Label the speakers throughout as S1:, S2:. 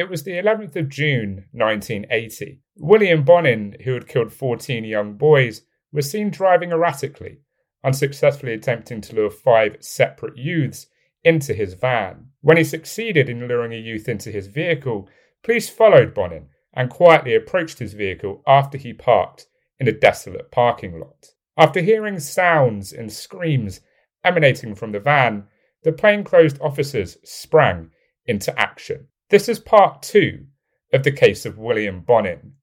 S1: It was the 11th of June 1980. William Bonin, who had killed 14 young boys, was seen driving erratically, unsuccessfully attempting to lure five separate youths into his van. When he succeeded in luring a youth into his vehicle, police followed Bonin and quietly approached his vehicle after he parked in a desolate parking lot. After hearing sounds and screams emanating from the van, the plainclothes officers sprang into action. This is part two of the case of William Bonin,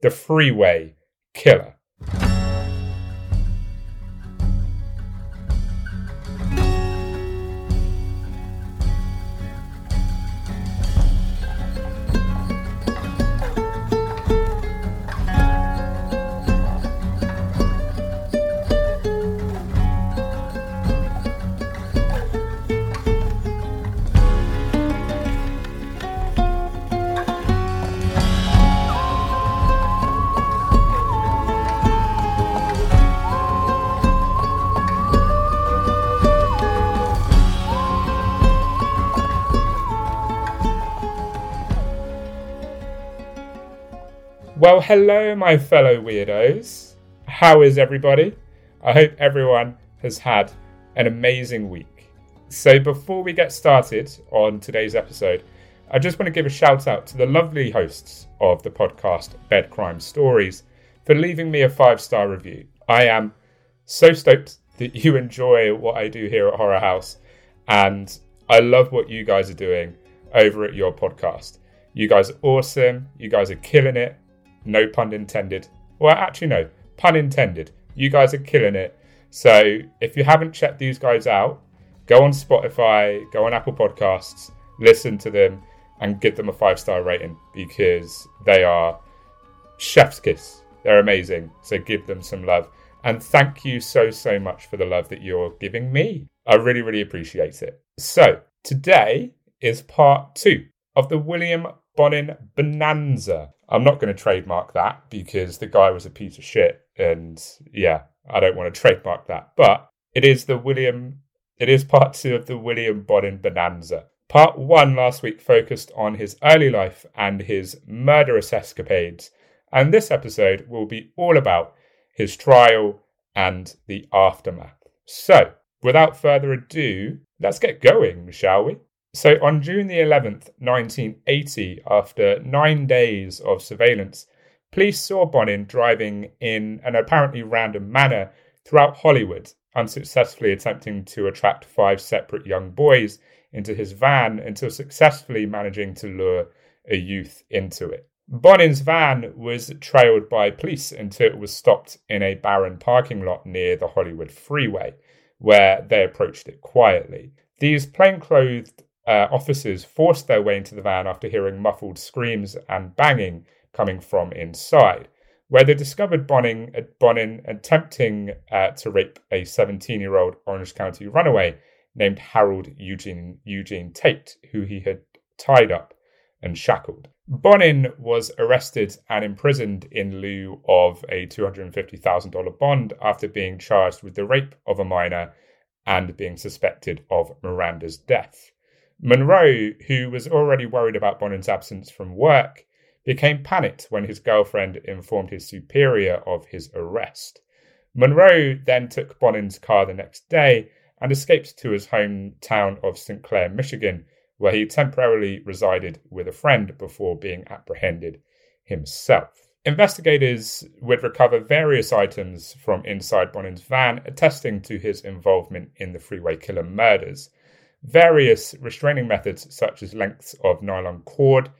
S1: the freeway killer. Well, hello, my fellow weirdos. How is everybody? I hope everyone has had an amazing week. So, before we get started on today's episode, I just want to give a shout out to the lovely hosts of the podcast Bed Crime Stories for leaving me a five star review. I am so stoked that you enjoy what I do here at Horror House, and I love what you guys are doing over at your podcast. You guys are awesome. You guys are killing it. No pun intended. Well, actually, no, pun intended. You guys are killing it. So if you haven't checked these guys out, go on Spotify, go on Apple Podcasts, listen to them, and give them a five star rating because they are chef's kiss. They're amazing. So give them some love. And thank you so, so much for the love that you're giving me. I really, really appreciate it. So today is part two of the William Bonin Bonanza. I'm not going to trademark that because the guy was a piece of shit. And yeah, I don't want to trademark that. But it is the William, it is part two of the William Bonin Bonanza. Part one last week focused on his early life and his murderous escapades. And this episode will be all about his trial and the aftermath. So, without further ado, let's get going, shall we? So, on June the 11th, 1980, after nine days of surveillance, police saw Bonin driving in an apparently random manner throughout Hollywood, unsuccessfully attempting to attract five separate young boys into his van until successfully managing to lure a youth into it. Bonin's van was trailed by police until it was stopped in a barren parking lot near the Hollywood freeway, where they approached it quietly. These plainclothed uh, officers forced their way into the van after hearing muffled screams and banging coming from inside, where they discovered Bonin, uh, Bonin attempting uh, to rape a 17 year old Orange County runaway named Harold Eugene, Eugene Tate, who he had tied up and shackled. Bonin was arrested and imprisoned in lieu of a $250,000 bond after being charged with the rape of a minor and being suspected of Miranda's death. Munro, who was already worried about Bonin's absence from work, became panicked when his girlfriend informed his superior of his arrest. Munro then took Bonin's car the next day and escaped to his hometown of St. Clair, Michigan, where he temporarily resided with a friend before being apprehended himself. Investigators would recover various items from inside Bonin's van, attesting to his involvement in the freeway killer murders. Various restraining methods, such as lengths of nylon cord,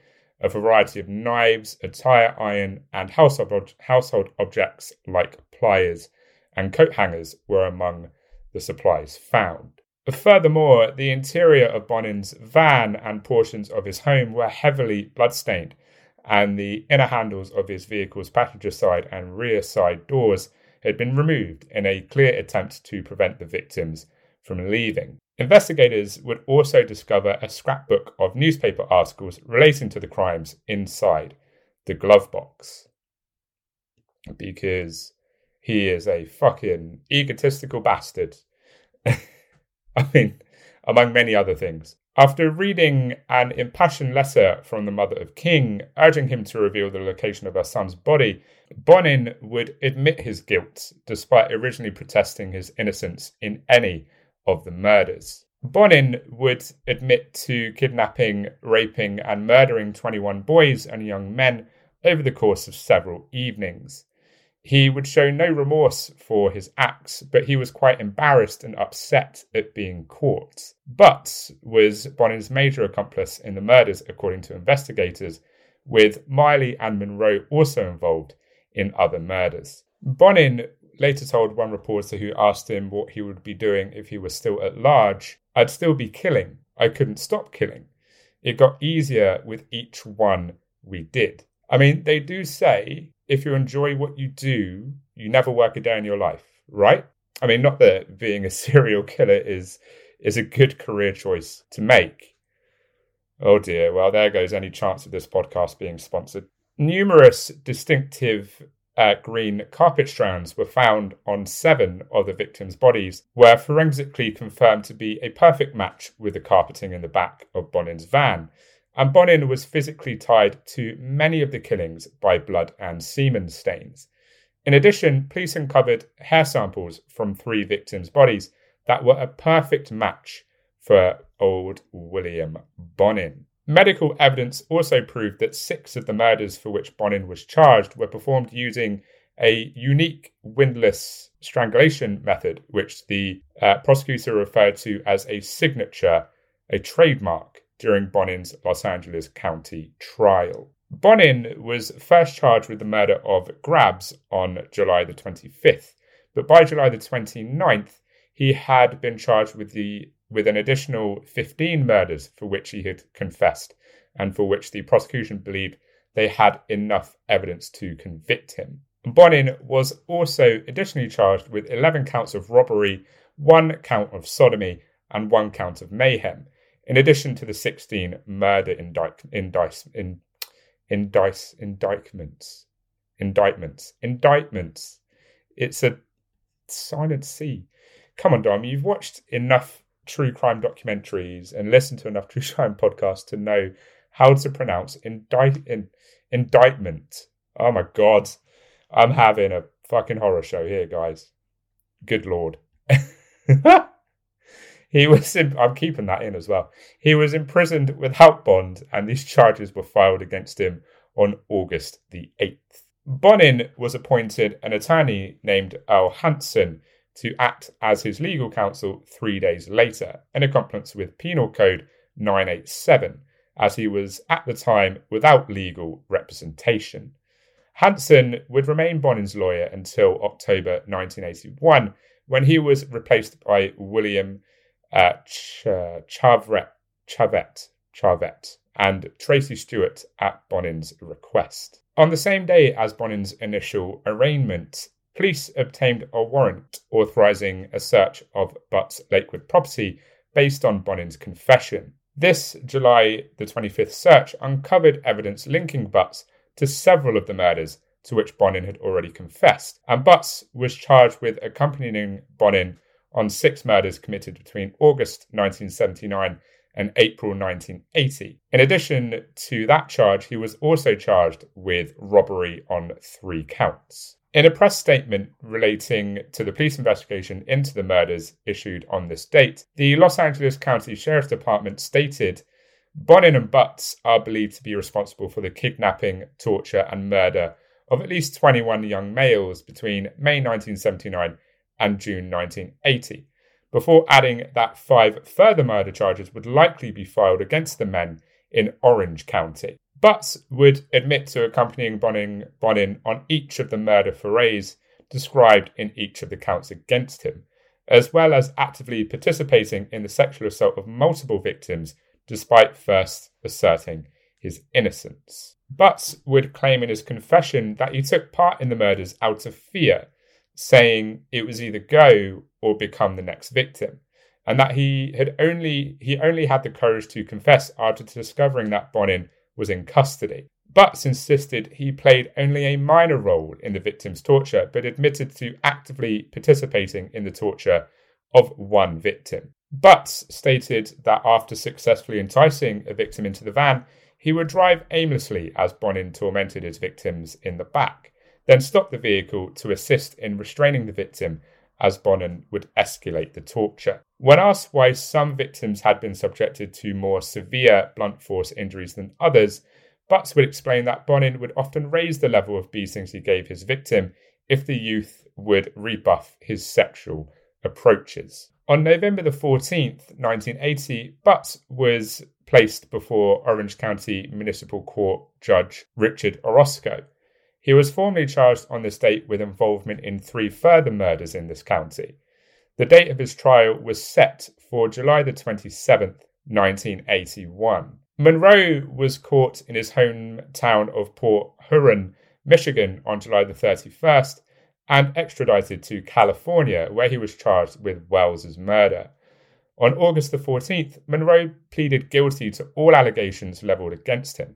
S1: a variety of knives, a tire iron, and household, household objects like pliers and coat hangers, were among the supplies found. Furthermore, the interior of Bonin's van and portions of his home were heavily bloodstained, and the inner handles of his vehicle's passenger side and rear side doors had been removed in a clear attempt to prevent the victims from leaving. Investigators would also discover a scrapbook of newspaper articles relating to the crimes inside the glove box. Because he is a fucking egotistical bastard I mean, among many other things. After reading an impassioned letter from the mother of King urging him to reveal the location of her son's body, Bonin would admit his guilt despite originally protesting his innocence in any of the murders. Bonin would admit to kidnapping, raping, and murdering 21 boys and young men over the course of several evenings. He would show no remorse for his acts, but he was quite embarrassed and upset at being caught. Butts was Bonin's major accomplice in the murders, according to investigators, with Miley and Munro also involved in other murders. Bonin later told one reporter who asked him what he would be doing if he was still at large, I'd still be killing. I couldn't stop killing. It got easier with each one we did. I mean, they do say if you enjoy what you do, you never work a day in your life, right? I mean, not that being a serial killer is is a good career choice to make. Oh dear, well, there goes any chance of this podcast being sponsored. Numerous distinctive uh, green carpet strands were found on seven of the victims' bodies, were forensically confirmed to be a perfect match with the carpeting in the back of Bonin's van and Bonin was physically tied to many of the killings by blood and semen stains. In addition, police uncovered hair samples from three victims' bodies that were a perfect match for old William Bonin. Medical evidence also proved that six of the murders for which Bonin was charged were performed using a unique windlass strangulation method, which the uh, prosecutor referred to as a signature, a trademark during Bonin's Los Angeles County trial. Bonin was first charged with the murder of Grabs on July the 25th, but by July the 29th, he had been charged with the with an additional 15 murders for which he had confessed and for which the prosecution believed they had enough evidence to convict him. Bonin was also additionally charged with 11 counts of robbery, one count of sodomy, and one count of mayhem, in addition to the 16 murder indict, indict, in, indict, indictments, indictments, indictments. It's a silent C. Come on, Dom, you've watched enough true crime documentaries and listened to enough true crime podcasts to know how to pronounce indict, in, indictment. Oh my God. I'm having a fucking horror show here, guys. Good Lord. He was, in, I'm keeping that in as well. He was imprisoned without bond, and these charges were filed against him on August the 8th. Bonin was appointed an attorney named Al Hansen to act as his legal counsel three days later, in accordance with Penal Code 987, as he was at the time without legal representation. Hansen would remain Bonin's lawyer until October 1981, when he was replaced by William uh, Ch- Charvet, and Tracy Stewart at Bonin's request. On the same day as Bonin's initial arraignment, police obtained a warrant authorizing a search of Butt's Lakewood property based on Bonin's confession. This July the 25th search uncovered evidence linking Butts to several of the murders to which Bonin had already confessed, and Butts was charged with accompanying Bonin on six murders committed between August 1979 and April 1980. In addition to that charge, he was also charged with robbery on three counts. In a press statement relating to the police investigation into the murders issued on this date, the Los Angeles County Sheriff's Department stated Bonin and Butts are believed to be responsible for the kidnapping, torture, and murder of at least 21 young males between May 1979 and June 1980, before adding that five further murder charges would likely be filed against the men in Orange County. Butts would admit to accompanying Bonin, Bonin on each of the murder forays described in each of the counts against him, as well as actively participating in the sexual assault of multiple victims despite first asserting his innocence. Butts would claim in his confession that he took part in the murders out of fear, saying it was either go or become the next victim, and that he had only he only had the courage to confess after discovering that Bonin was in custody. Butts insisted he played only a minor role in the victim's torture, but admitted to actively participating in the torture of one victim. Butts stated that after successfully enticing a victim into the van, he would drive aimlessly as Bonin tormented his victims in the back, then stop the vehicle to assist in restraining the victim as Bonin would escalate the torture. When asked why some victims had been subjected to more severe blunt force injuries than others, Butts would explain that Bonin would often raise the level of beatings he gave his victim if the youth would rebuff his sexual approaches. On November the 14th, 1980, Butts was placed before Orange County Municipal Court Judge Richard Orozco. He was formally charged on this date with involvement in three further murders in this county. The date of his trial was set for July the 27th, 1981. Munro was caught in his hometown of Port Huron, Michigan on July the 31st and extradited to California, where he was charged with Wells's murder. On August the 14th, Munro pleaded guilty to all allegations levelled against him.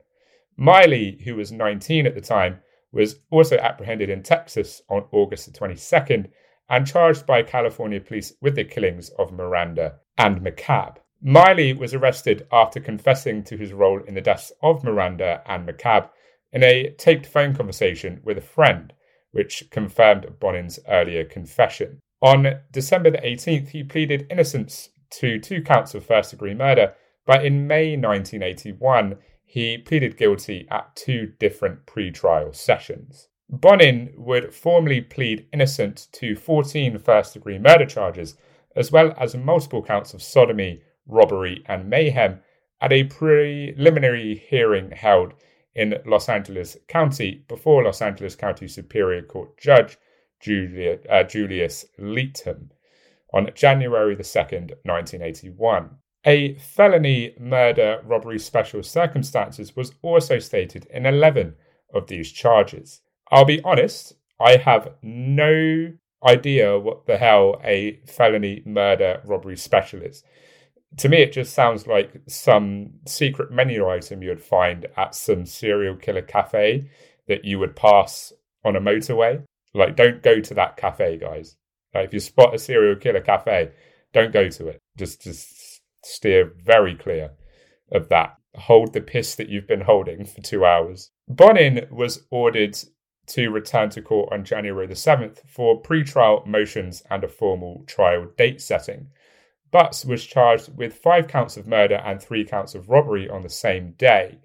S1: Miley, who was 19 at the time, was also apprehended in Texas on August the 22nd and charged by California police with the killings of Miranda and McCabe. Miley was arrested after confessing to his role in the deaths of Miranda and McCabe in a taped phone conversation with a friend, which confirmed Bonin's earlier confession. On December the 18th, he pleaded innocence to two counts of first degree murder, but in May 1981, he pleaded guilty at two different pre-trial sessions. Bonin would formally plead innocent to 14 first degree murder charges, as well as multiple counts of sodomy, robbery, and mayhem at a preliminary hearing held in Los Angeles County before Los Angeles County Superior Court Judge Julia, uh, Julius Leetham on January the 2nd, 1981. A felony murder robbery special circumstances was also stated in 11 of these charges. I'll be honest, I have no idea what the hell a felony murder robbery special is to me, it just sounds like some secret menu item you would find at some serial killer cafe that you would pass on a motorway. Like, don't go to that cafe, guys. Like, if you spot a serial killer cafe, don't go to it. Just, just steer very clear of that. Hold the piss that you've been holding for two hours. Bonin was ordered to return to court on January the 7th for pre-trial motions and a formal trial date setting. Butts was charged with five counts of murder and three counts of robbery on the same day.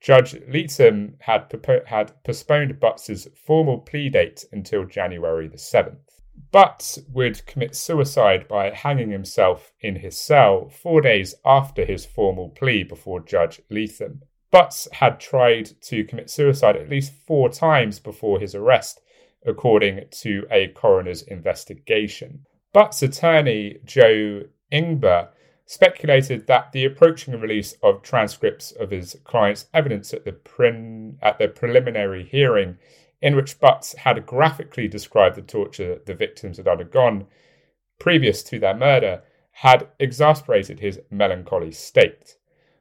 S1: Judge Leetham had, had postponed Butts's formal plea date until January the 7th. Butts would commit suicide by hanging himself in his cell four days after his formal plea before Judge Leetham. Butts had tried to commit suicide at least four times before his arrest, according to a coroner's investigation. Butts' attorney, Joe Ingber, speculated that the approaching release of transcripts of his client's evidence at the, at the preliminary hearing, in which Butts had graphically described the torture the victims had undergone previous to their murder, had exasperated his melancholy state.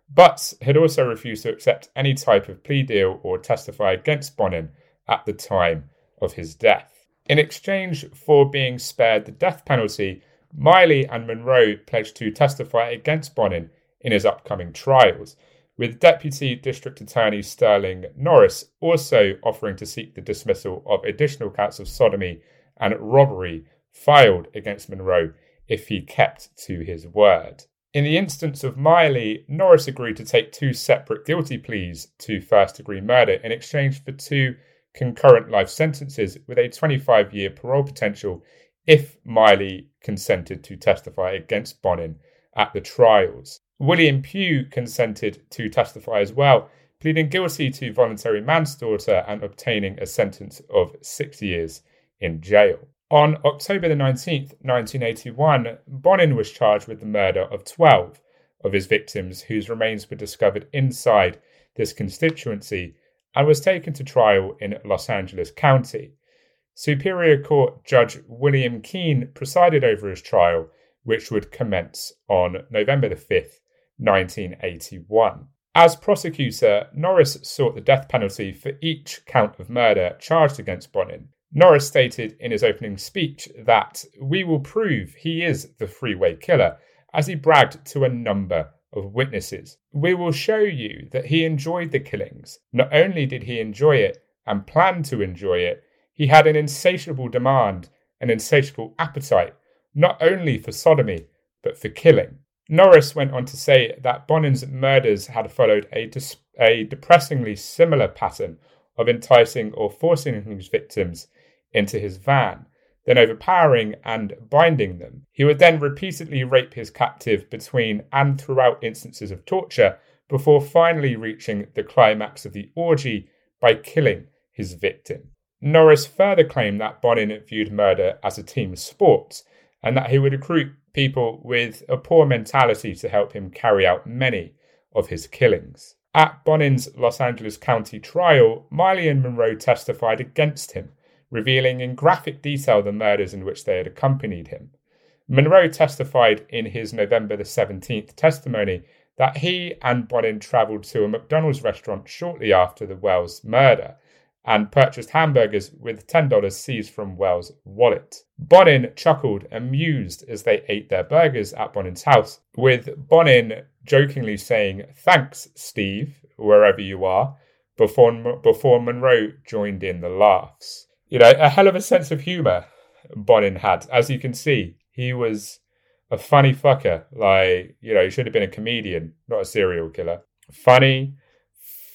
S1: Butts had also refused to accept any type of plea deal or testify against Bonin at the time of his death. In exchange for being spared the death penalty, Miley and Munro pledged to testify against Bonin in his upcoming trials, with Deputy District Attorney Sterling Norris also offering to seek the dismissal of additional counts of sodomy and robbery filed against Munro if he kept to his word. In the instance of Miley, Norris agreed to take two separate guilty pleas to first degree murder in exchange for two concurrent life sentences with a 25 year parole potential if Miley consented to testify against Bonin at the trials. William Pugh consented to testify as well, pleading guilty to voluntary manslaughter and obtaining a sentence of six years in jail. On October the 19th, 1981, Bonin was charged with the murder of 12 of his victims whose remains were discovered inside this constituency and was taken to trial in Los Angeles County. Superior Court Judge William Keene presided over his trial, which would commence on November the 5th, 1981. As prosecutor, Norris sought the death penalty for each count of murder charged against Bonin. Norris stated in his opening speech that we will prove he is the freeway killer, as he bragged to a number of witnesses. We will show you that he enjoyed the killings. Not only did he enjoy it and plan to enjoy it, he had an insatiable demand, an insatiable appetite, not only for sodomy, but for killing. Norris went on to say that Bonin's murders had followed a, dis- a depressingly similar pattern of enticing or forcing his victims into his van, then overpowering and binding them. He would then repeatedly rape his captive between and throughout instances of torture before finally reaching the climax of the orgy by killing his victim. Norris further claimed that Bonin viewed murder as a team sport and that he would recruit people with a poor mentality to help him carry out many of his killings. At Bonin's Los Angeles County trial, Miley and Munro testified against him, revealing in graphic detail the murders in which they had accompanied him. Munro testified in his November the 17th testimony that he and Bonin travelled to a McDonald's restaurant shortly after the Wells murder and purchased hamburgers with $10 seized from Wells' wallet. Bonin chuckled, amused as they ate their burgers at Bonin's house, with Bonin jokingly saying, Thanks, Steve, wherever you are, before, before Munro joined in the laughs. You know, a hell of a sense of humour Bonin had. As you can see, he was a funny fucker. Like, you know, he should have been a comedian, not a serial killer. Funny,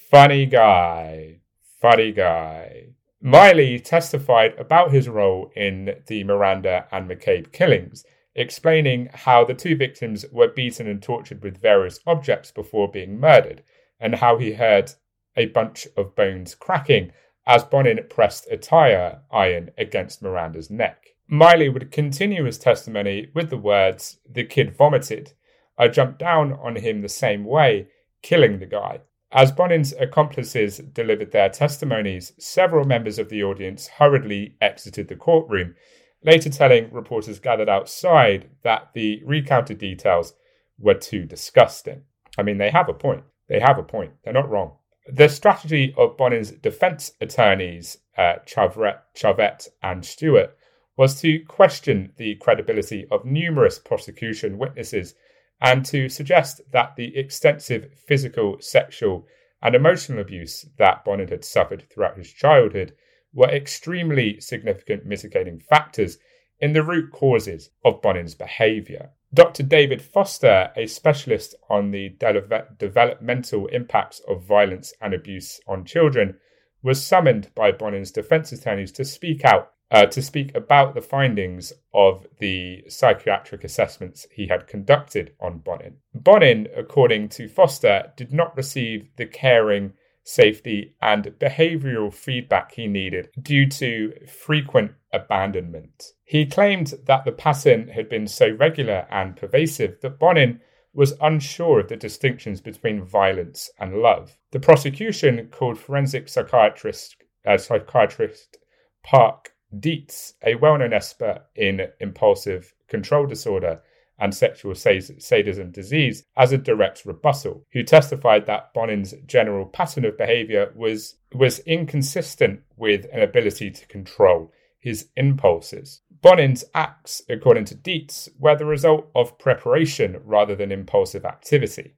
S1: funny guy funny guy. Miley testified about his role in the Miranda and McCabe killings, explaining how the two victims were beaten and tortured with various objects before being murdered, and how he heard a bunch of bones cracking as Bonin pressed a tire iron against Miranda's neck. Miley would continue his testimony with the words, The kid vomited. I jumped down on him the same way, killing the guy. As Bonin's accomplices delivered their testimonies, several members of the audience hurriedly exited the courtroom, later telling reporters gathered outside that the recounted details were too disgusting. I mean, they have a point. They have a point. They're not wrong. The strategy of Bonin's defense attorneys, uh, Charvet and Stewart, was to question the credibility of numerous prosecution witnesses and to suggest that the extensive physical, sexual, and emotional abuse that Bonin had suffered throughout his childhood were extremely significant mitigating factors in the root causes of Bonin's behaviour. Dr. David Foster, a specialist on the de- developmental impacts of violence and abuse on children, was summoned by Bonin's defense attorneys to speak out uh, to speak about the findings of the psychiatric assessments he had conducted on Bonin. Bonin, according to Foster, did not receive the caring, safety, and behavioral feedback he needed due to frequent abandonment. He claimed that the pattern had been so regular and pervasive that Bonin was unsure of the distinctions between violence and love. The prosecution called forensic psychiatrist, uh, psychiatrist Park Dietz, a well known expert in impulsive control disorder and sexual sadism disease, as a direct rebuttal, who testified that Bonin's general pattern of behavior was, was inconsistent with an ability to control his impulses. Bonin's acts, according to Dietz, were the result of preparation rather than impulsive activity.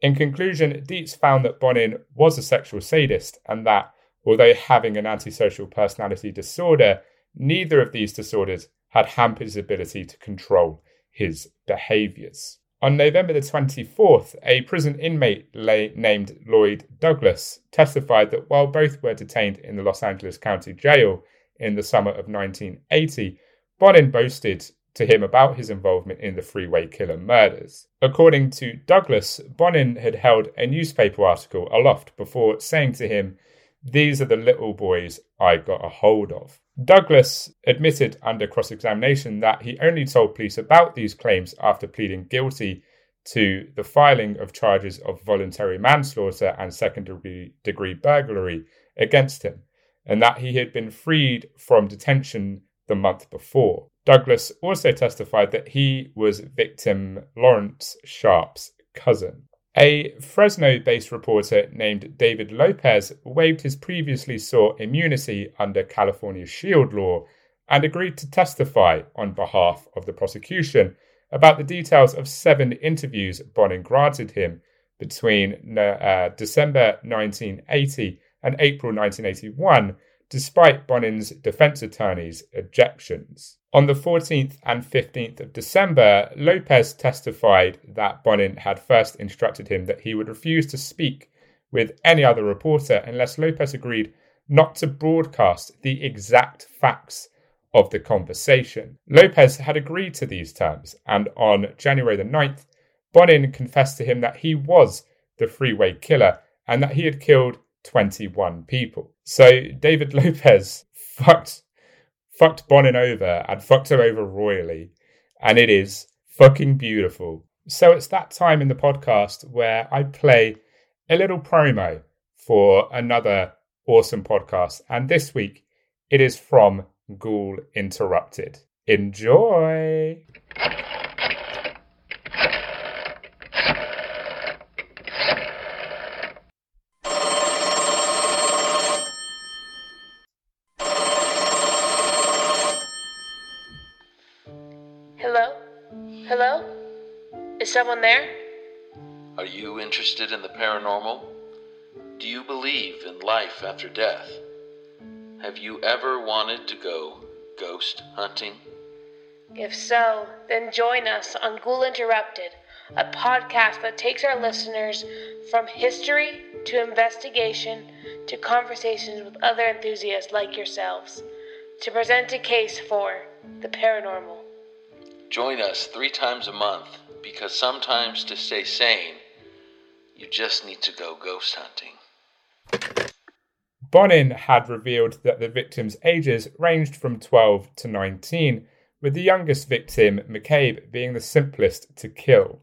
S1: In conclusion, Dietz found that Bonin was a sexual sadist and that, although having an antisocial personality disorder, Neither of these disorders had hampered his ability to control his behaviors. On November the 24th, a prison inmate named Lloyd Douglas testified that while both were detained in the Los Angeles County Jail in the summer of 1980, Bonin boasted to him about his involvement in the Freeway Killer murders. According to Douglas, Bonin had held a newspaper article aloft before saying to him, These are the little boys I got a hold of. Douglas admitted under cross examination that he only told police about these claims after pleading guilty to the filing of charges of voluntary manslaughter and second degree burglary against him, and that he had been freed from detention the month before. Douglas also testified that he was victim Lawrence Sharp's cousin. A Fresno based reporter named David Lopez waived his previously sought immunity under California's SHIELD law and agreed to testify on behalf of the prosecution about the details of seven interviews Bonin granted him between uh, December 1980 and April 1981, despite Bonin's defense attorney's objections. On the 14th and 15th of December, Lopez testified that Bonin had first instructed him that he would refuse to speak with any other reporter unless Lopez agreed not to broadcast the exact facts of the conversation. Lopez had agreed to these terms, and on January the 9th, Bonin confessed to him that he was the freeway killer and that he had killed 21 people. So David Lopez fucked fucked Bonin over and fucked him over royally. And it is fucking beautiful. So it's that time in the podcast where I play a little promo for another awesome podcast. And this week it is from Ghoul Interrupted. Enjoy!
S2: There?
S3: Are you interested in the paranormal? Do you believe in life after death? Have you ever wanted to go ghost hunting?
S2: If so, then join us on Ghoul Interrupted, a podcast that takes our listeners from history to investigation to conversations with other enthusiasts like yourselves to present a case for the paranormal.
S3: Join us three times a month because sometimes to stay sane, you just need to go ghost hunting.
S1: Bonin had revealed that the victims' ages ranged from 12 to 19, with the youngest victim, McCabe, being the simplest to kill.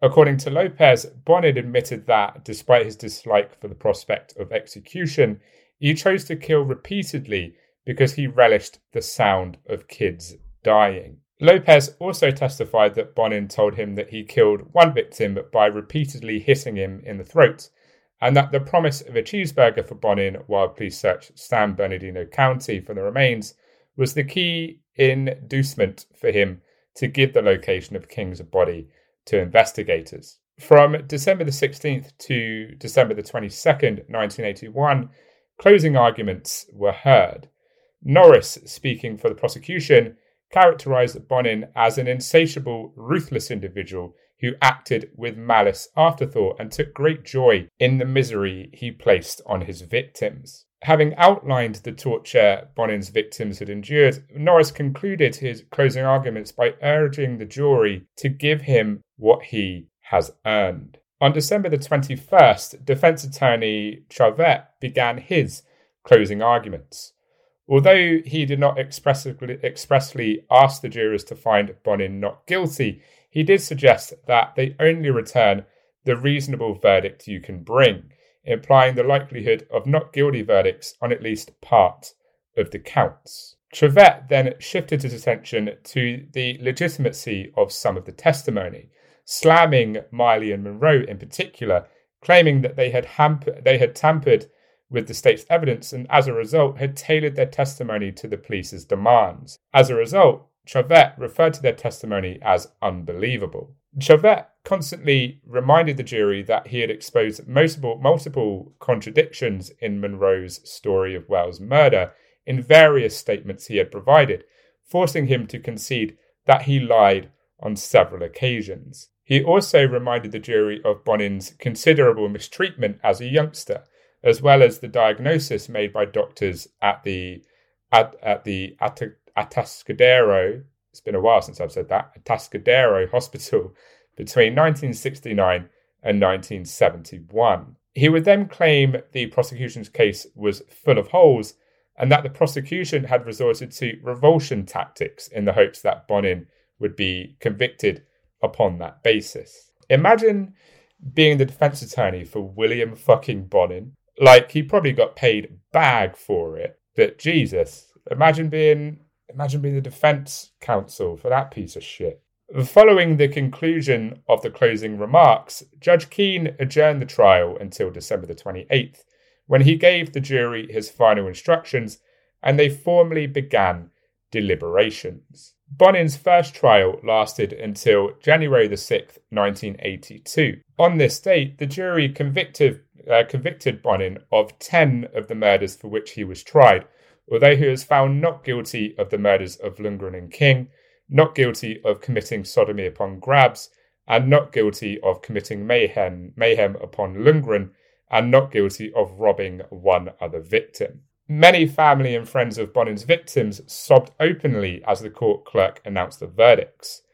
S1: According to Lopez, Bonin admitted that, despite his dislike for the prospect of execution, he chose to kill repeatedly because he relished the sound of kids dying. Lopez also testified that Bonin told him that he killed one victim by repeatedly hitting him in the throat, and that the promise of a cheeseburger for Bonin while police searched San Bernardino County for the remains was the key inducement for him to give the location of King's body to investigators. From December the 16th to December the 22nd, 1981, closing arguments were heard. Norris, speaking for the prosecution, characterized Bonin as an insatiable, ruthless individual who acted with malice aforethought and took great joy in the misery he placed on his victims. Having outlined the torture Bonin's victims had endured, Norris concluded his closing arguments by urging the jury to give him what he has earned. On December the 21st, defense attorney Charvet began his closing arguments. Although he did not expressly, expressly ask the jurors to find Bonin not guilty, he did suggest that they only return the reasonable verdict you can bring, implying the likelihood of not guilty verdicts on at least part of the counts. Charvet then shifted his attention to the legitimacy of some of the testimony, slamming Miley and Munro in particular, claiming that they had, hamper- they had tampered with the state's evidence and as a result had tailored their testimony to the police's demands. As a result, Charvet referred to their testimony as unbelievable. Charvet constantly reminded the jury that he had exposed multiple, multiple contradictions in Munro's story of Wells' murder in various statements he had provided, forcing him to concede that he lied on several occasions. He also reminded the jury of Bonin's considerable mistreatment as a youngster, as well as the diagnosis made by doctors at the at, at the At- Atascadero. It's been a while since I've said that. Atascadero Hospital between 1969 and 1971. He would then claim the prosecution's case was full of holes and that the prosecution had resorted to revulsion tactics in the hopes that Bonin would be convicted upon that basis. Imagine being the defense attorney for William fucking Bonin. Like he probably got paid bag for it, but Jesus, imagine being imagine being the defense counsel for that piece of shit. Following the conclusion of the closing remarks, Judge Keene adjourned the trial until December the 28th, when he gave the jury his final instructions and they formally began deliberations. Bonin's first trial lasted until January the 6th, 1982. On this date, the jury convicted, uh, convicted Bonin of 10 of the murders for which he was tried, although he was found not guilty of the murders of Lundgren and King, not guilty of committing sodomy upon Grabs, and not guilty of committing mayhem, mayhem upon Lundgren, and not guilty of robbing one other victim. Many family and friends of Bonin's victims sobbed openly as the court clerk announced the verdicts.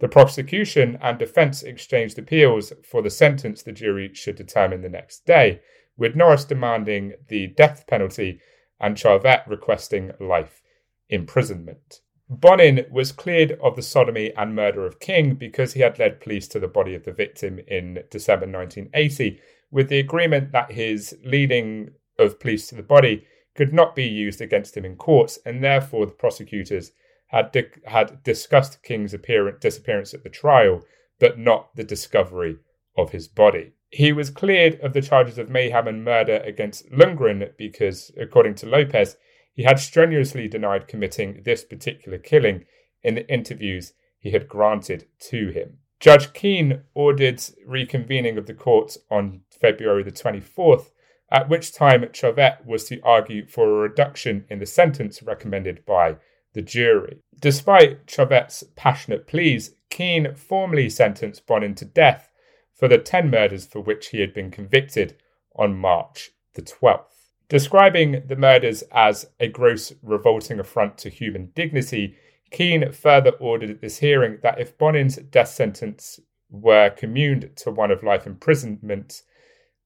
S1: The prosecution and defense exchanged appeals for the sentence the jury should determine the next day, with Norris demanding the death penalty and Charvet requesting life imprisonment. Bonin was cleared of the sodomy and murder of King because he had led police to the body of the victim in December 1980, with the agreement that his leading of police to the body could not be used against him in courts, and therefore the prosecutors had di- had discussed King's appearance, disappearance at the trial, but not the discovery of his body. He was cleared of the charges of mayhem and murder against Lundgren because, according to Lopez, he had strenuously denied committing this particular killing in the interviews he had granted to him. Judge Keene ordered reconvening of the court on February the 24th, at which time Charvet was to argue for a reduction in the sentence recommended by the jury. Despite Charvet's passionate pleas, Keene formally sentenced Bonin to death for the 10 murders for which he had been convicted on March the 12th. Describing the murders as a gross, revolting affront to human dignity, Keene further ordered at this hearing that if Bonin's death sentence were communed to one of life imprisonment,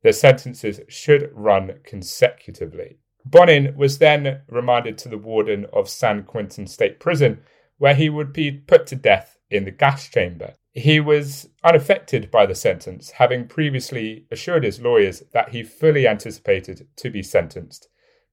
S1: the sentences should run consecutively. Bonin was then remanded to the warden of San Quentin State Prison, where he would be put to death in the gas chamber. He was unaffected by the sentence, having previously assured his lawyers that he fully anticipated to be sentenced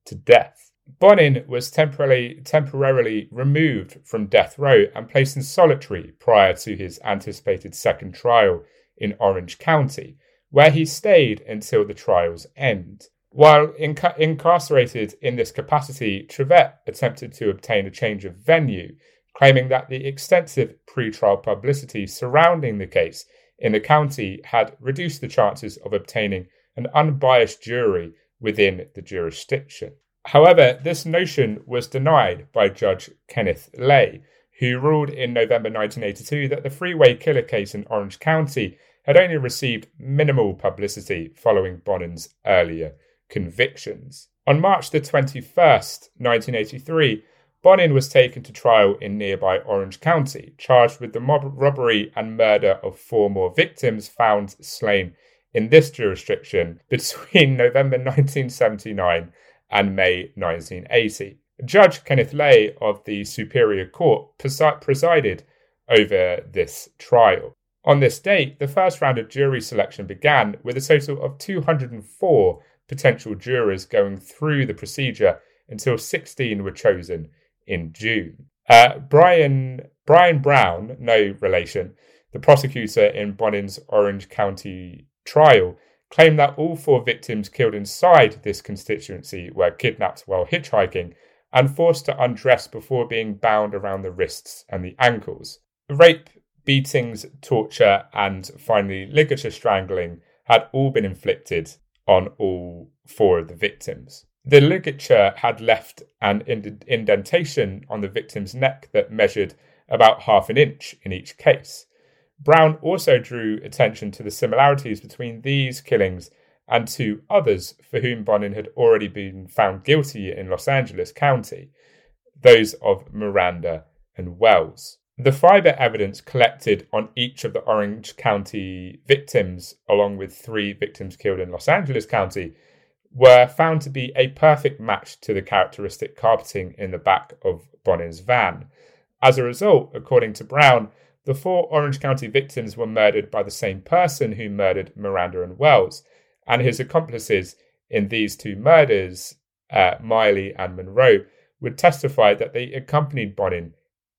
S1: to death. Bonin was temporarily, temporarily removed from death row and placed in solitary prior to his anticipated second trial in Orange County, where he stayed until the trial's end. While inca- incarcerated in this capacity, Charvet attempted to obtain a change of venue claiming that the extensive pre-trial publicity surrounding the case in the county had reduced the chances of obtaining an unbiased jury within the jurisdiction. However, this notion was denied by Judge Kenneth Lay, who ruled in November 1982 that the freeway killer case in Orange County had only received minimal publicity following Bonin's earlier convictions. On March the 21st, 1983, Bonin was taken to trial in nearby Orange County, charged with the mob- robbery and murder of four more victims found slain in this jurisdiction between November 1979 and May 1980. Judge Kenneth Lay of the Superior Court presided over this trial. On this date, the first round of jury selection began with a total of 204 potential jurors going through the procedure until 16 were chosen in June. Uh, Brian Brian Brown, no relation, the prosecutor in Bonin's Orange County trial, claimed that all four victims killed inside this constituency were kidnapped while hitchhiking and forced to undress before being bound around the wrists and the ankles. The rape, beatings, torture, and finally ligature strangling had all been inflicted on all four of the victims. The ligature had left an indentation on the victim's neck that measured about half an inch in each case. Brown also drew attention to the similarities between these killings and two others for whom Bonin had already been found guilty in Los Angeles County, those of Miranda and Wells. The fiber evidence collected on each of the Orange County victims, along with three victims killed in Los Angeles County, were found to be a perfect match to the characteristic carpeting in the back of Bonin's van. As a result, according to Brown, the four Orange County victims were murdered by the same person who murdered Miranda and Wells, and his accomplices in these two murders, uh, Miley and Munro, would testify that they accompanied Bonin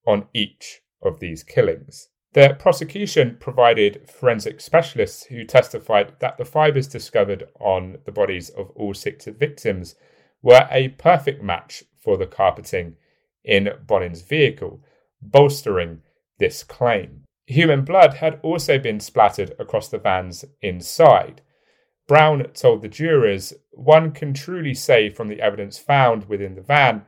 S1: on each of these killings. The prosecution provided forensic specialists who testified that the fibers discovered on the bodies of all six victims were a perfect match for the carpeting in Bonin's vehicle, bolstering this claim. Human blood had also been splattered across the van's inside. Brown told the jurors, One can truly say from the evidence found within the van,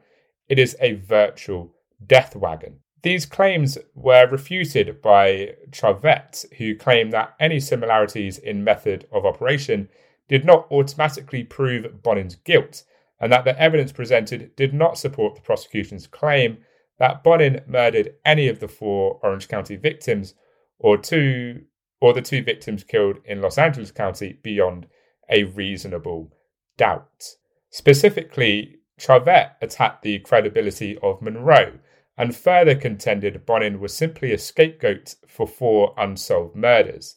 S1: it is a virtual death wagon. These claims were refuted by Charvet, who claimed that any similarities in method of operation did not automatically prove Bonin's guilt, and that the evidence presented did not support the prosecution's claim that Bonin murdered any of the four Orange County victims or two or the two victims killed in Los Angeles County beyond a reasonable doubt. Specifically, Charvet attacked the credibility of Munro and further contended Bonin was simply a scapegoat for four unsolved murders.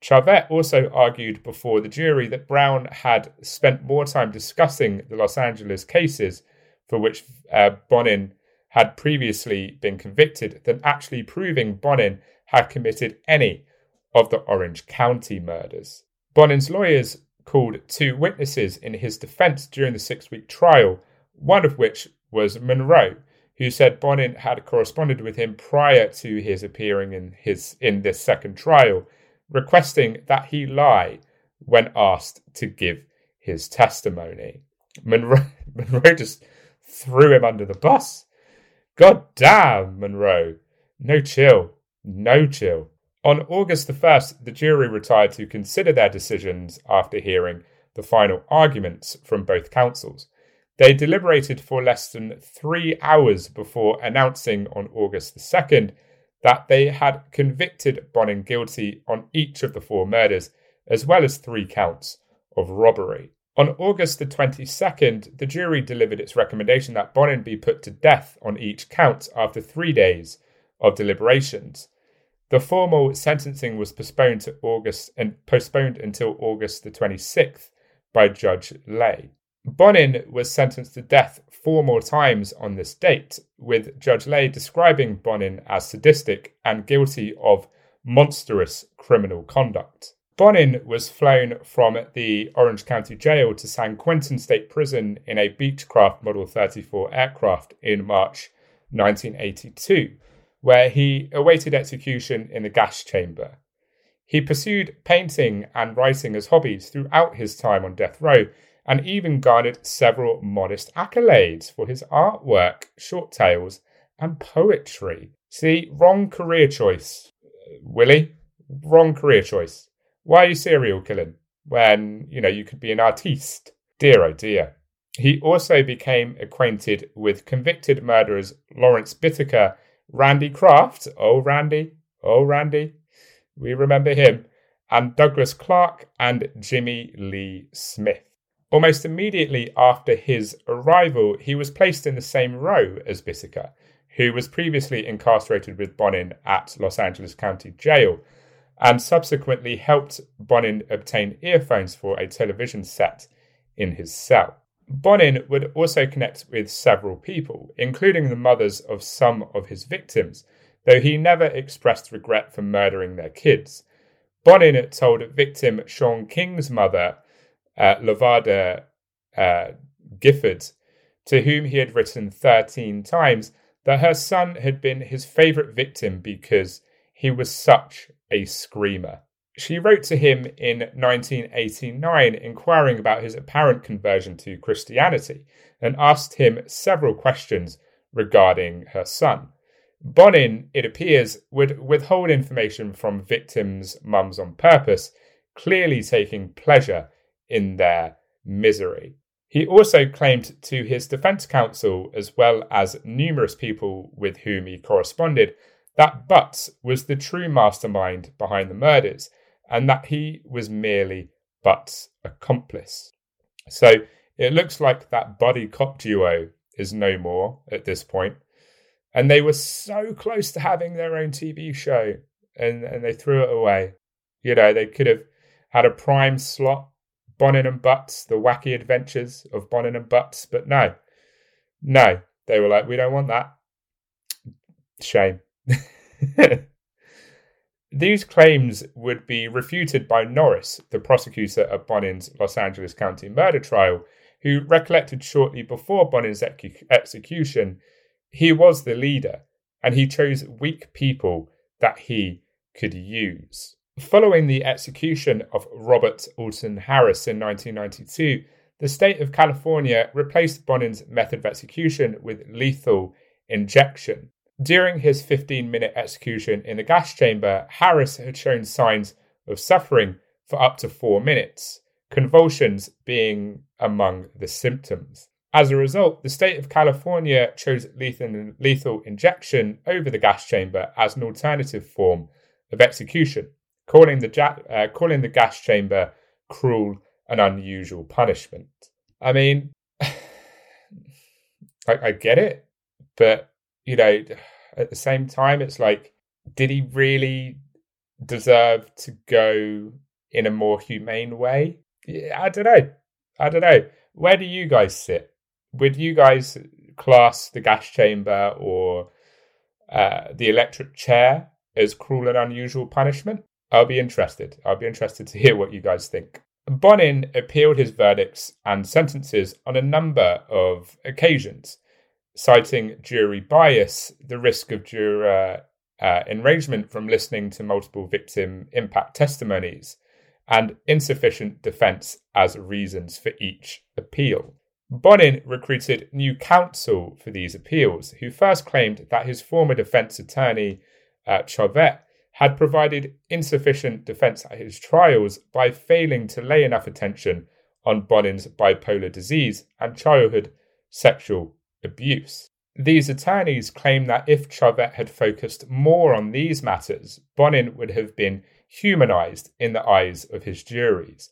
S1: Charvet also argued before the jury that Brown had spent more time discussing the Los Angeles cases for which uh, Bonin had previously been convicted than actually proving Bonin had committed any of the Orange County murders. Bonin's lawyers called two witnesses in his defense during the six week trial, one of which was Munro, who said Bonin had corresponded with him prior to his appearing in his in this second trial, requesting that he lie when asked to give his testimony. Munro, Munro just threw him under the bus. God damn, Munro. No chill. No chill. On August the 1st, the jury retired to consider their decisions after hearing the final arguments from both counsels. They deliberated for less than three hours before announcing on August the 2nd that they had convicted Bonin guilty on each of the four murders, as well as three counts of robbery. On August the 22nd, the jury delivered its recommendation that Bonin be put to death on each count after three days of deliberations. The formal sentencing was postponed to August and postponed until August the 26th by Judge Lay. Bonin was sentenced to death four more times on this date, with Judge Lay describing Bonin as sadistic and guilty of monstrous criminal conduct. Bonin was flown from the Orange County Jail to San Quentin State Prison in a Beechcraft Model 34 aircraft in March 1982, where he awaited execution in the gas chamber. He pursued painting and writing as hobbies throughout his time on death row and even garnered several modest accolades for his artwork, short tales, and poetry. See, wrong career choice, Willie. Wrong career choice. Why are you serial killing when, you know, you could be an artiste? Dear oh dear. He also became acquainted with convicted murderers Lawrence Bittaker, Randy Kraft, oh Randy, oh Randy, we remember him, and Douglas Clark and Jimmy Lee Smith. Almost immediately after his arrival, he was placed in the same row as Bittaker, who was previously incarcerated with Bonin at Los Angeles County Jail, and subsequently helped Bonin obtain earphones for a television set in his cell. Bonin would also connect with several people, including the mothers of some of his victims, though he never expressed regret for murdering their kids. Bonin told victim Sean King's mother uh, Lavada uh, Gifford, to whom he had written 13 times that her son had been his favourite victim because he was such a screamer. She wrote to him in 1989 inquiring about his apparent conversion to Christianity and asked him several questions regarding her son. Bonin, it appears, would withhold information from victims' mums on purpose, clearly taking pleasure in their misery. He also claimed to his defense counsel, as well as numerous people with whom he corresponded, that Butts was the true mastermind behind the murders and that he was merely Butts' accomplice. So it looks like that buddy cop duo is no more at this point. And they were so close to having their own TV show and, and they threw it away. You know, they could have had a prime slot, Bonin and Butts, the wacky adventures of Bonin and Butts, but no. No. They were like, we don't want that. Shame. These claims would be refuted by Norris, the prosecutor of Bonin's Los Angeles County murder trial, who recollected shortly before Bonin's execution he was the leader and he chose weak people that he could use. Following the execution of Robert Alton Harris in 1992, the state of California replaced Bonin's method of execution with lethal injection. During his 15 minute execution in the gas chamber, Harris had shown signs of suffering for up to four minutes, convulsions being among the symptoms. As a result, the state of California chose lethal, lethal injection over the gas chamber as an alternative form of execution, calling the, ja- uh, calling the gas chamber cruel and unusual punishment. I mean, I, I get it, but you know, at the same time, it's like, did he really deserve to go in a more humane way? Yeah, I don't know. I don't know. Where do you guys sit? Would you guys class the gas chamber or uh, the electric chair as cruel and unusual punishment? I'll be interested. I'll be interested to hear what you guys think. Bonin appealed his verdicts and sentences on a number of occasions citing jury bias, the risk of juror uh, enragement from listening to multiple victim impact testimonies, and insufficient defense as reasons for each appeal. Bonin recruited new counsel for these appeals, who first claimed that his former defense attorney, uh, Charvet, had provided insufficient defense at his trials by failing to lay enough attention on Bonin's bipolar disease and childhood sexual abuse. These attorneys claim that if Charvet had focused more on these matters, Bonin would have been humanized in the eyes of his juries.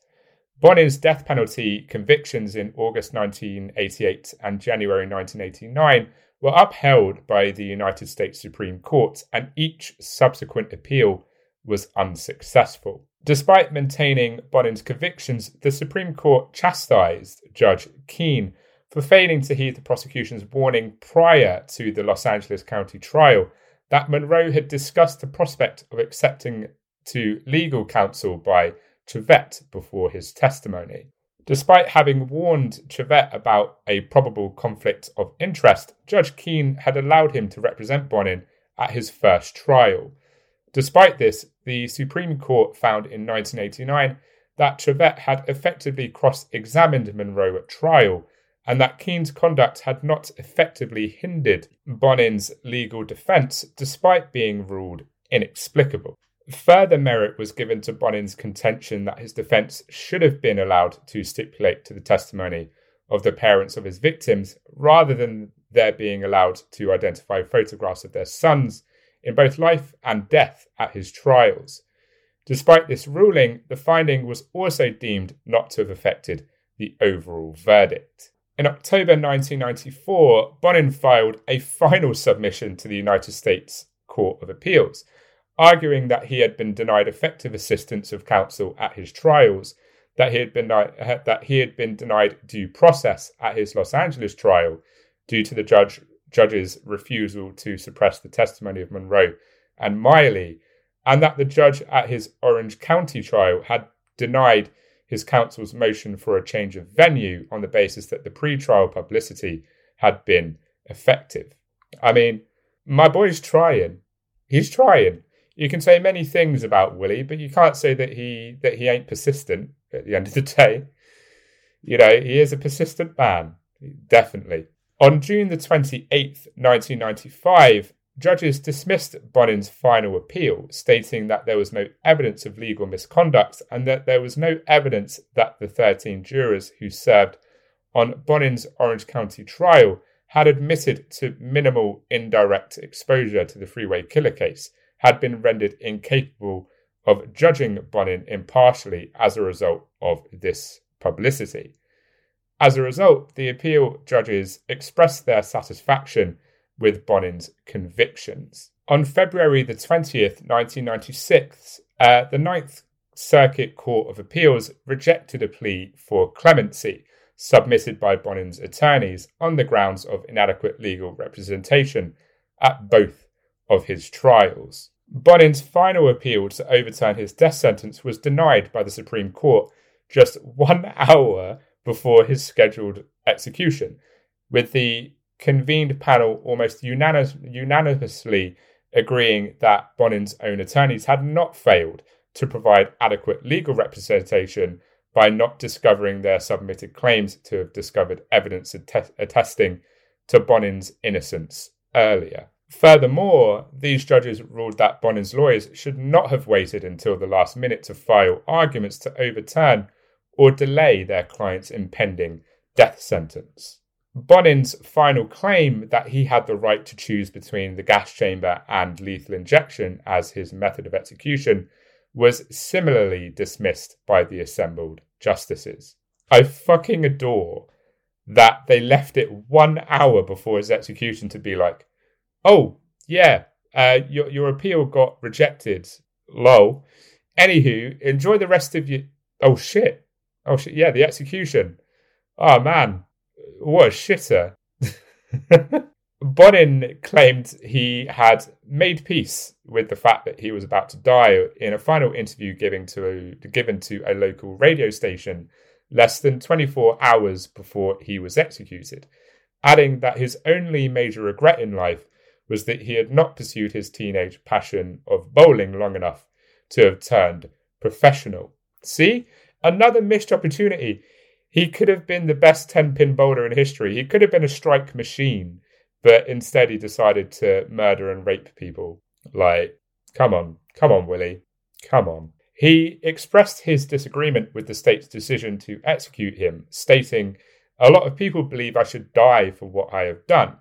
S1: Bonin's death penalty convictions in August 1988 and January 1989 were upheld by the United States Supreme Court, and each subsequent appeal was unsuccessful. Despite maintaining Bonin's convictions, the Supreme Court chastised Judge Keene for failing to heed the prosecution's warning prior to the Los Angeles County trial that Munro had discussed the prospect of accepting to legal counsel by Charvet before his testimony. Despite having warned Charvet about a probable conflict of interest, Judge Keene had allowed him to represent Bonin at his first trial. Despite this, the Supreme Court found in 1989 that Charvet had effectively cross examined Munro at trial and that Keene's conduct had not effectively hindered Bonin's legal defence despite being ruled inexplicable. Further merit was given to Bonin's contention that his defence should have been allowed to stipulate to the testimony of the parents of his victims rather than their being allowed to identify photographs of their sons in both life and death at his trials. Despite this ruling, the finding was also deemed not to have affected the overall verdict. In October 1994, Bonin filed a final submission to the United States Court of Appeals, arguing that he had been denied effective assistance of counsel at his trials, that he had been that he had been denied due process at his Los Angeles trial due to the judge judge's refusal to suppress the testimony of Munro and Miley, and that the judge at his Orange County trial had denied his counsel's motion for a change of venue on the basis that the pre-trial publicity had been effective. I mean, my boy's trying. He's trying. You can say many things about Willie, but you can't say that he that he ain't persistent at the end of the day. You know, he is a persistent man, definitely. On June the 28th, 1995, judges dismissed Bonin's final appeal, stating that there was no evidence of legal misconduct and that there was no evidence that the 13 jurors who served on Bonin's Orange County trial had admitted to minimal indirect exposure to the freeway killer case, had been rendered incapable of judging Bonin impartially as a result of this publicity. As a result, the appeal judges expressed their satisfaction with Bonin's convictions. On February the 20th, 1996, uh, the Ninth Circuit Court of Appeals rejected a plea for clemency submitted by Bonin's attorneys on the grounds of inadequate legal representation at both of his trials. Bonin's final appeal to overturn his death sentence was denied by the Supreme Court just one hour before his scheduled execution, with the convened panel almost unanimous, unanimously agreeing that Bonin's own attorneys had not failed to provide adequate legal representation by not discovering their submitted claims to have discovered evidence attesting to Bonin's innocence earlier. Furthermore, these judges ruled that Bonin's lawyers should not have waited until the last minute to file arguments to overturn or delay their client's impending death sentence. Bonin's final claim that he had the right to choose between the gas chamber and lethal injection as his method of execution was similarly dismissed by the assembled justices. I fucking adore that they left it one hour before his execution to be like, oh, yeah, uh, your, your appeal got rejected. Lol. Anywho, enjoy the rest of your. Oh, shit. Oh, shit. Yeah, the execution. Oh, man what a shitter. Bonin claimed he had made peace with the fact that he was about to die in a final interview given to a, given to a local radio station less than 24 hours before he was executed, adding that his only major regret in life was that he had not pursued his teenage passion of bowling long enough to have turned professional. See, another missed opportunity. He could have been the best 10 pin bowler in history. He could have been a strike machine, but instead he decided to murder and rape people. Like, come on, come on, Willie, come on. He expressed his disagreement with the state's decision to execute him, stating, A lot of people believe I should die for what I have done.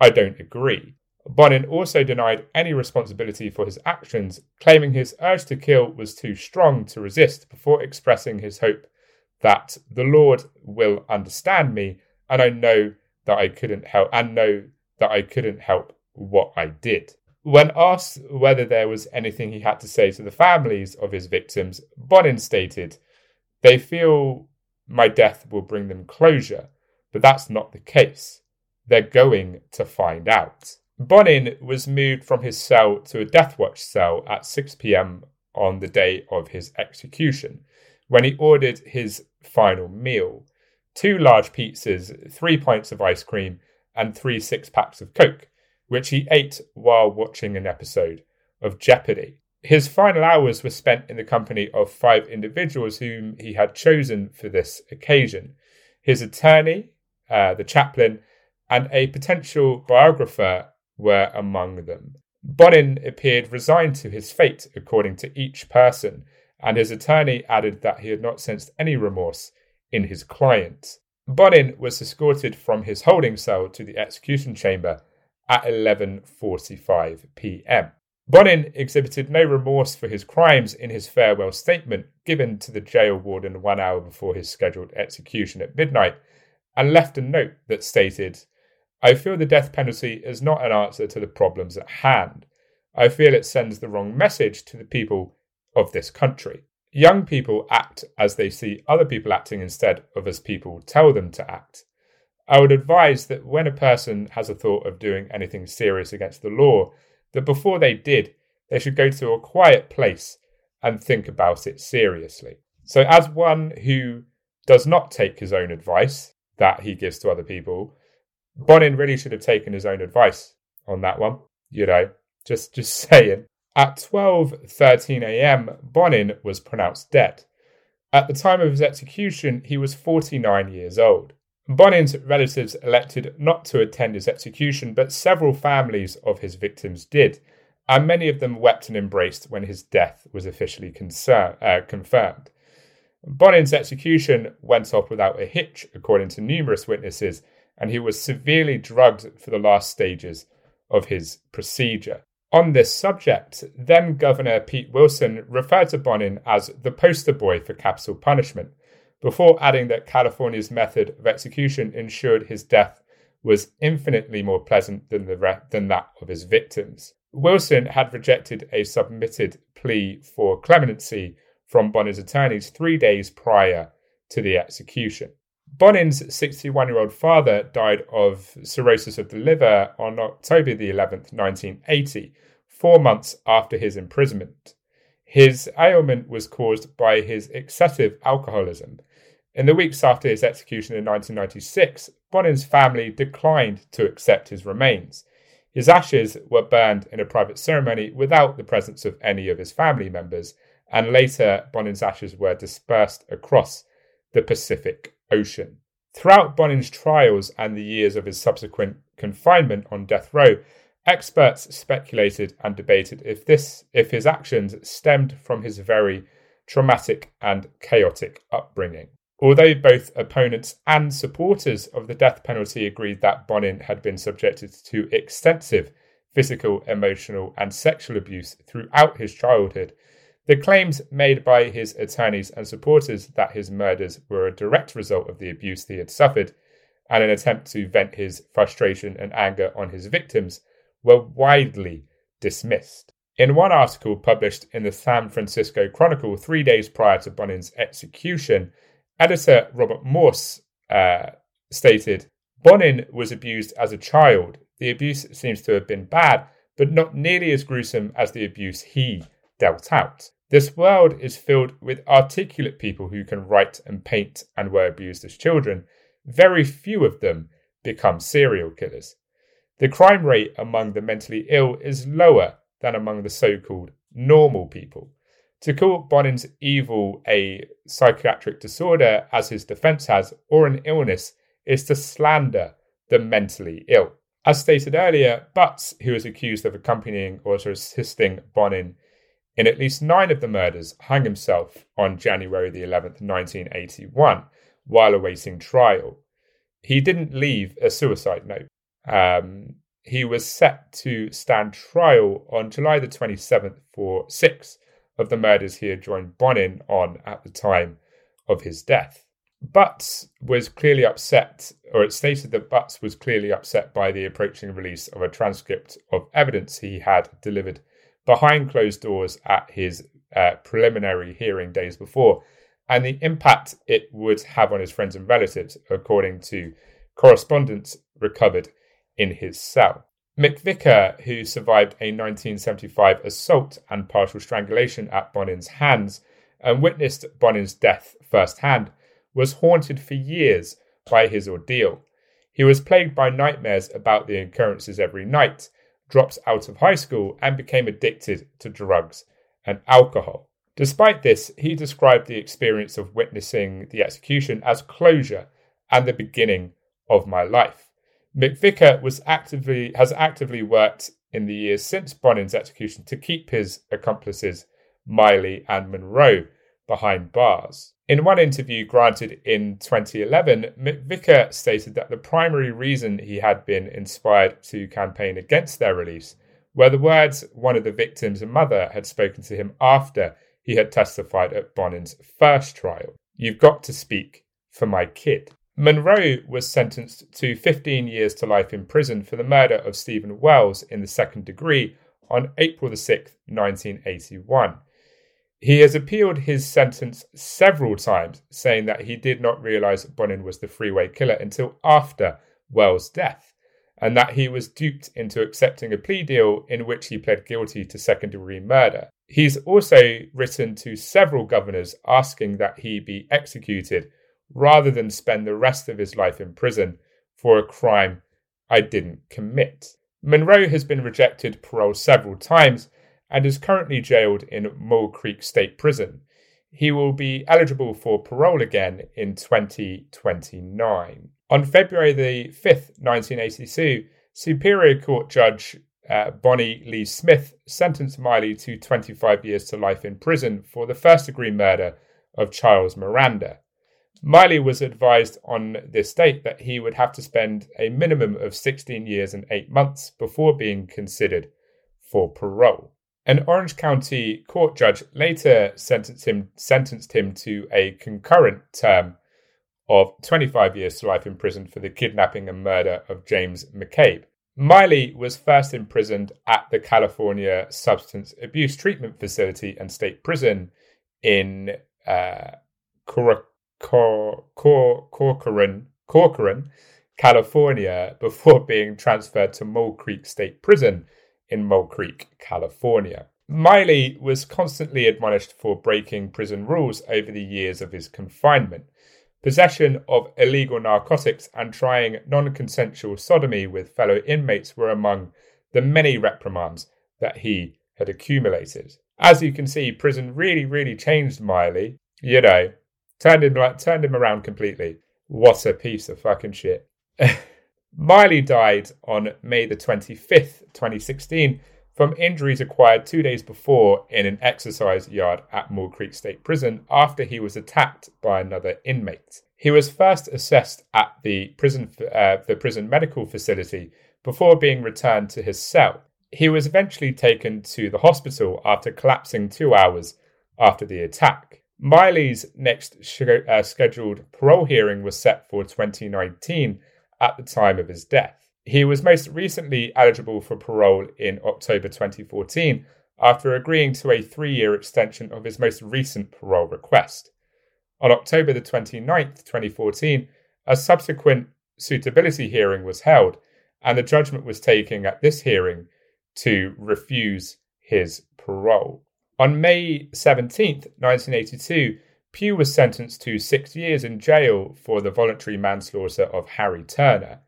S1: I don't agree. Bonin also denied any responsibility for his actions, claiming his urge to kill was too strong to resist before expressing his hope that the Lord will understand me, and I know that I couldn't help, and know that I couldn't help what I did. When asked whether there was anything he had to say to the families of his victims, Bonin stated, They feel my death will bring them closure, but that's not the case. They're going to find out. Bonin was moved from his cell to a death watch cell at 6 pm on the day of his execution when he ordered his final meal two large pizzas, three pints of ice cream, and three six packs of Coke, which he ate while watching an episode of Jeopardy! His final hours were spent in the company of five individuals whom he had chosen for this occasion his attorney, uh, the chaplain, and a potential biographer were among them. Bonin appeared resigned to his fate, according to each person, and his attorney added that he had not sensed any remorse in his client. Bonin was escorted from his holding cell to the execution chamber at 11:45 p.m. Bonin exhibited no remorse for his crimes in his farewell statement given to the jail warden one hour before his scheduled execution at midnight, and left a note that stated, I feel the death penalty is not an answer to the problems at hand. I feel it sends the wrong message to the people of this country. Young people act as they see other people acting instead of as people tell them to act. I would advise that when a person has a thought of doing anything serious against the law, that before they did, they should go to a quiet place and think about it seriously. So, as one who does not take his own advice that he gives to other people, Bonin really should have taken his own advice on that one. You know, just just saying. At 12:13 a.m., Bonin was pronounced dead. At the time of his execution, he was 49 years old. Bonin's relatives elected not to attend his execution, but several families of his victims did, and many of them wept and embraced when his death was officially concern, uh, confirmed. Bonin's execution went off without a hitch, according to numerous witnesses, and he was severely drugged for the last stages of his procedure. On this subject, then Governor Pete Wilson referred to Bonin as the poster boy for capital punishment, before adding that California's method of execution ensured his death was infinitely more pleasant than, the re- than that of his victims. Wilson had rejected a submitted plea for clemency from Bonin's attorneys three days prior to the execution. Bonin's 61 year old father died of cirrhosis of the liver on October the 11th, 1980, four months after his imprisonment. His ailment was caused by his excessive alcoholism. In the weeks after his execution in 1996, Bonin's family declined to accept his remains. His ashes were burned in a private ceremony without the presence of any of his family members, and later Bonin's ashes were dispersed across the Pacific Ocean. Throughout Bonin's trials and the years of his subsequent confinement on death row, experts speculated and debated if this if his actions stemmed from his very traumatic and chaotic upbringing. Although both opponents and supporters of the death penalty agreed that Bonin had been subjected to extensive physical, emotional, and sexual abuse throughout his childhood, the claims made by his attorneys and supporters that his murders were a direct result of the abuse he had suffered and an attempt to vent his frustration and anger on his victims were widely dismissed. In one article published in the San Francisco Chronicle three days prior to Bonin's execution, editor Robert Morse uh, stated Bonin was abused as a child. The abuse seems to have been bad, but not nearly as gruesome as the abuse he dealt out. This world is filled with articulate people who can write and paint and were abused as children. Very few of them become serial killers. The crime rate among the mentally ill is lower than among the so called normal people. To call Bonin's evil a psychiatric disorder, as his defense has, or an illness, is to slander the mentally ill. As stated earlier, Butts, who is accused of accompanying or assisting Bonin in at least nine of the murders, hung himself on January the 11th, 1981, while awaiting trial. He didn't leave a suicide note. Um, he was set to stand trial on July the 27th for six of the murders he had joined Bonin on at the time of his death. Butts was clearly upset, or it stated that Butts was clearly upset by the approaching release of a transcript of evidence he had delivered behind closed doors at his uh, preliminary hearing days before, and the impact it would have on his friends and relatives, according to correspondence recovered in his cell. McVicker, who survived a 1975 assault and partial strangulation at Bonin's hands and witnessed Bonin's death firsthand, was haunted for years by his ordeal. He was plagued by nightmares about the occurrences every night, dropped out of high school, and became addicted to drugs and alcohol. Despite this, he described the experience of witnessing the execution as closure and the beginning of my life. McVicker was actively has actively worked in the years since Bonin's execution to keep his accomplices Miley and Munro behind bars. In one interview granted in 2011, McVicker stated that the primary reason he had been inspired to campaign against their release were the words one of the victims' mother had spoken to him after he had testified at Bonin's first trial. You've got to speak for my kid. Munro was sentenced to 15 years to life in prison for the murder of Stephen Wells in the second degree on April the 6th, 1981. He has appealed his sentence several times, saying that he did not realize Bonin was the freeway killer until after Wells' death, and that he was duped into accepting a plea deal in which he pled guilty to second degree murder. He's also written to several governors asking that he be executed rather than spend the rest of his life in prison for a crime I didn't commit. Munro has been rejected parole several times and is currently jailed in Mule Creek State Prison. He will be eligible for parole again in 2029. On February the 5th, 1982, Superior Court Judge uh, Bonnie Lee Smith sentenced Miley to 25 years to life in prison for the first degree murder of Charles Miranda. Miley was advised on this date that he would have to spend a minimum of 16 years and 8 months before being considered for parole. An Orange County court judge later sentenced him, sentenced him to a concurrent term of 25 years to life in prison for the kidnapping and murder of James McCabe. Miley was first imprisoned at the California Substance Abuse Treatment Facility and State Prison in uh, Corcoran, Corcoran, California, before being transferred to Mule Creek State Prison in Mule Creek, California. Miley was constantly admonished for breaking prison rules over the years of his confinement. Possession of illegal narcotics and trying non consensual sodomy with fellow inmates were among the many reprimands that he had accumulated. As you can see, prison really, really changed Miley. You know, turned him turned him around completely. What a piece of fucking shit. Miley died on May the 25th, 2016, from injuries acquired two days before in an exercise yard at Mule Creek State Prison after he was attacked by another inmate. He was first assessed at the prison, uh, the prison medical facility before being returned to his cell. He was eventually taken to the hospital after collapsing two hours after the attack. Miley's next uh, scheduled parole hearing was set for 2019 at the time of his death. He was most recently eligible for parole in October 2014 after agreeing to a three year extension of his most recent parole request. On October the 29th, 2014, a subsequent suitability hearing was held, and the judgment was taken at this hearing to refuse his parole. On May 17th, 1982, Pugh was sentenced to six years in jail for the voluntary manslaughter of Harry Turner.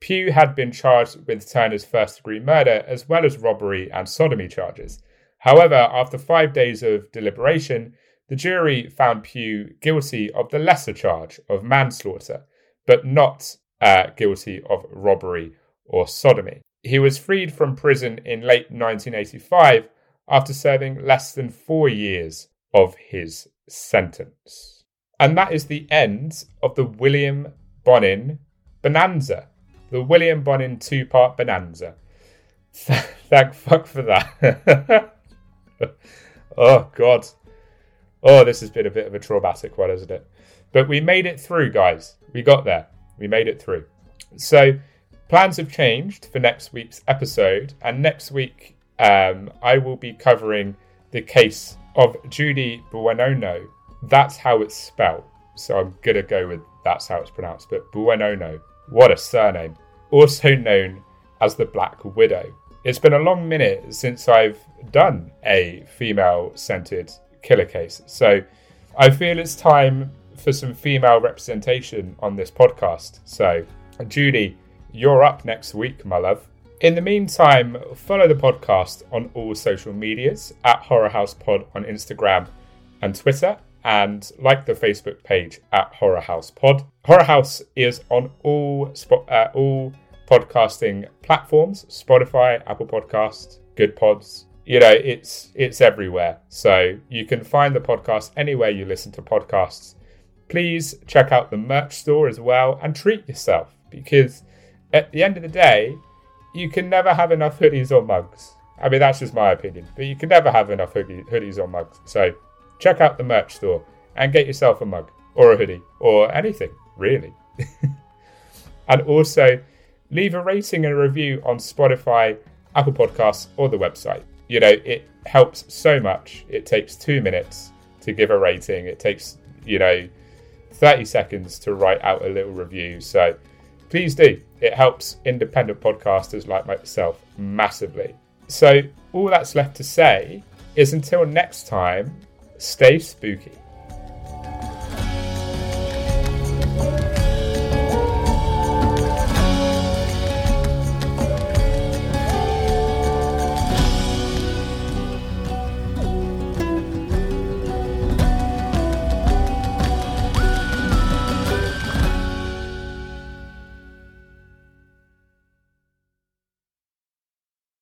S1: Pugh had been charged with Turner's first degree murder as well as robbery and sodomy charges. However, after five days of deliberation, the jury found Pugh guilty of the lesser charge of manslaughter, but not uh, guilty of robbery or sodomy. He was freed from prison in late 1985 after serving less than four years of his sentence. And that is the end of the William Bonin Bonanza, the William Bonin two part Bonanza. Thank fuck for that. oh, God. Oh, this has been a bit of a traumatic one, isn't it? But we made it through, guys. We got there. We made it through. So, plans have changed for next week's episode. And next week, um, I will be covering the case of Judy Buenono. That's how it's spelled. So I'm going to go with that's how it's pronounced. But Buenono, what a surname. Also known as the Black Widow. It's been a long minute since I've done a female centered killer case. So I feel it's time for some female representation on this podcast. So, Judy, you're up next week, my love. In the meantime, follow the podcast on all social medias at Horror House Pod on Instagram and Twitter, and like the Facebook page at Horror House Pod. Horror House is on all spot, uh, all podcasting platforms: Spotify, Apple Podcast, Good Pods. You know, it's it's everywhere. So you can find the podcast anywhere you listen to podcasts. Please check out the merch store as well and treat yourself because at the end of the day, you can never have enough hoodies or mugs. I mean, that's just my opinion, but you can never have enough hoodie, hoodies or mugs. So check out the merch store and get yourself a mug or a hoodie or anything, really. and also leave a rating and a review on Spotify, Apple Podcasts, or the website. You know, it helps so much. It takes two minutes to give a rating, it takes, you know, 30 seconds to write out a little review. So please do. It helps independent podcasters like myself massively. So, all that's left to say is until next time, stay spooky.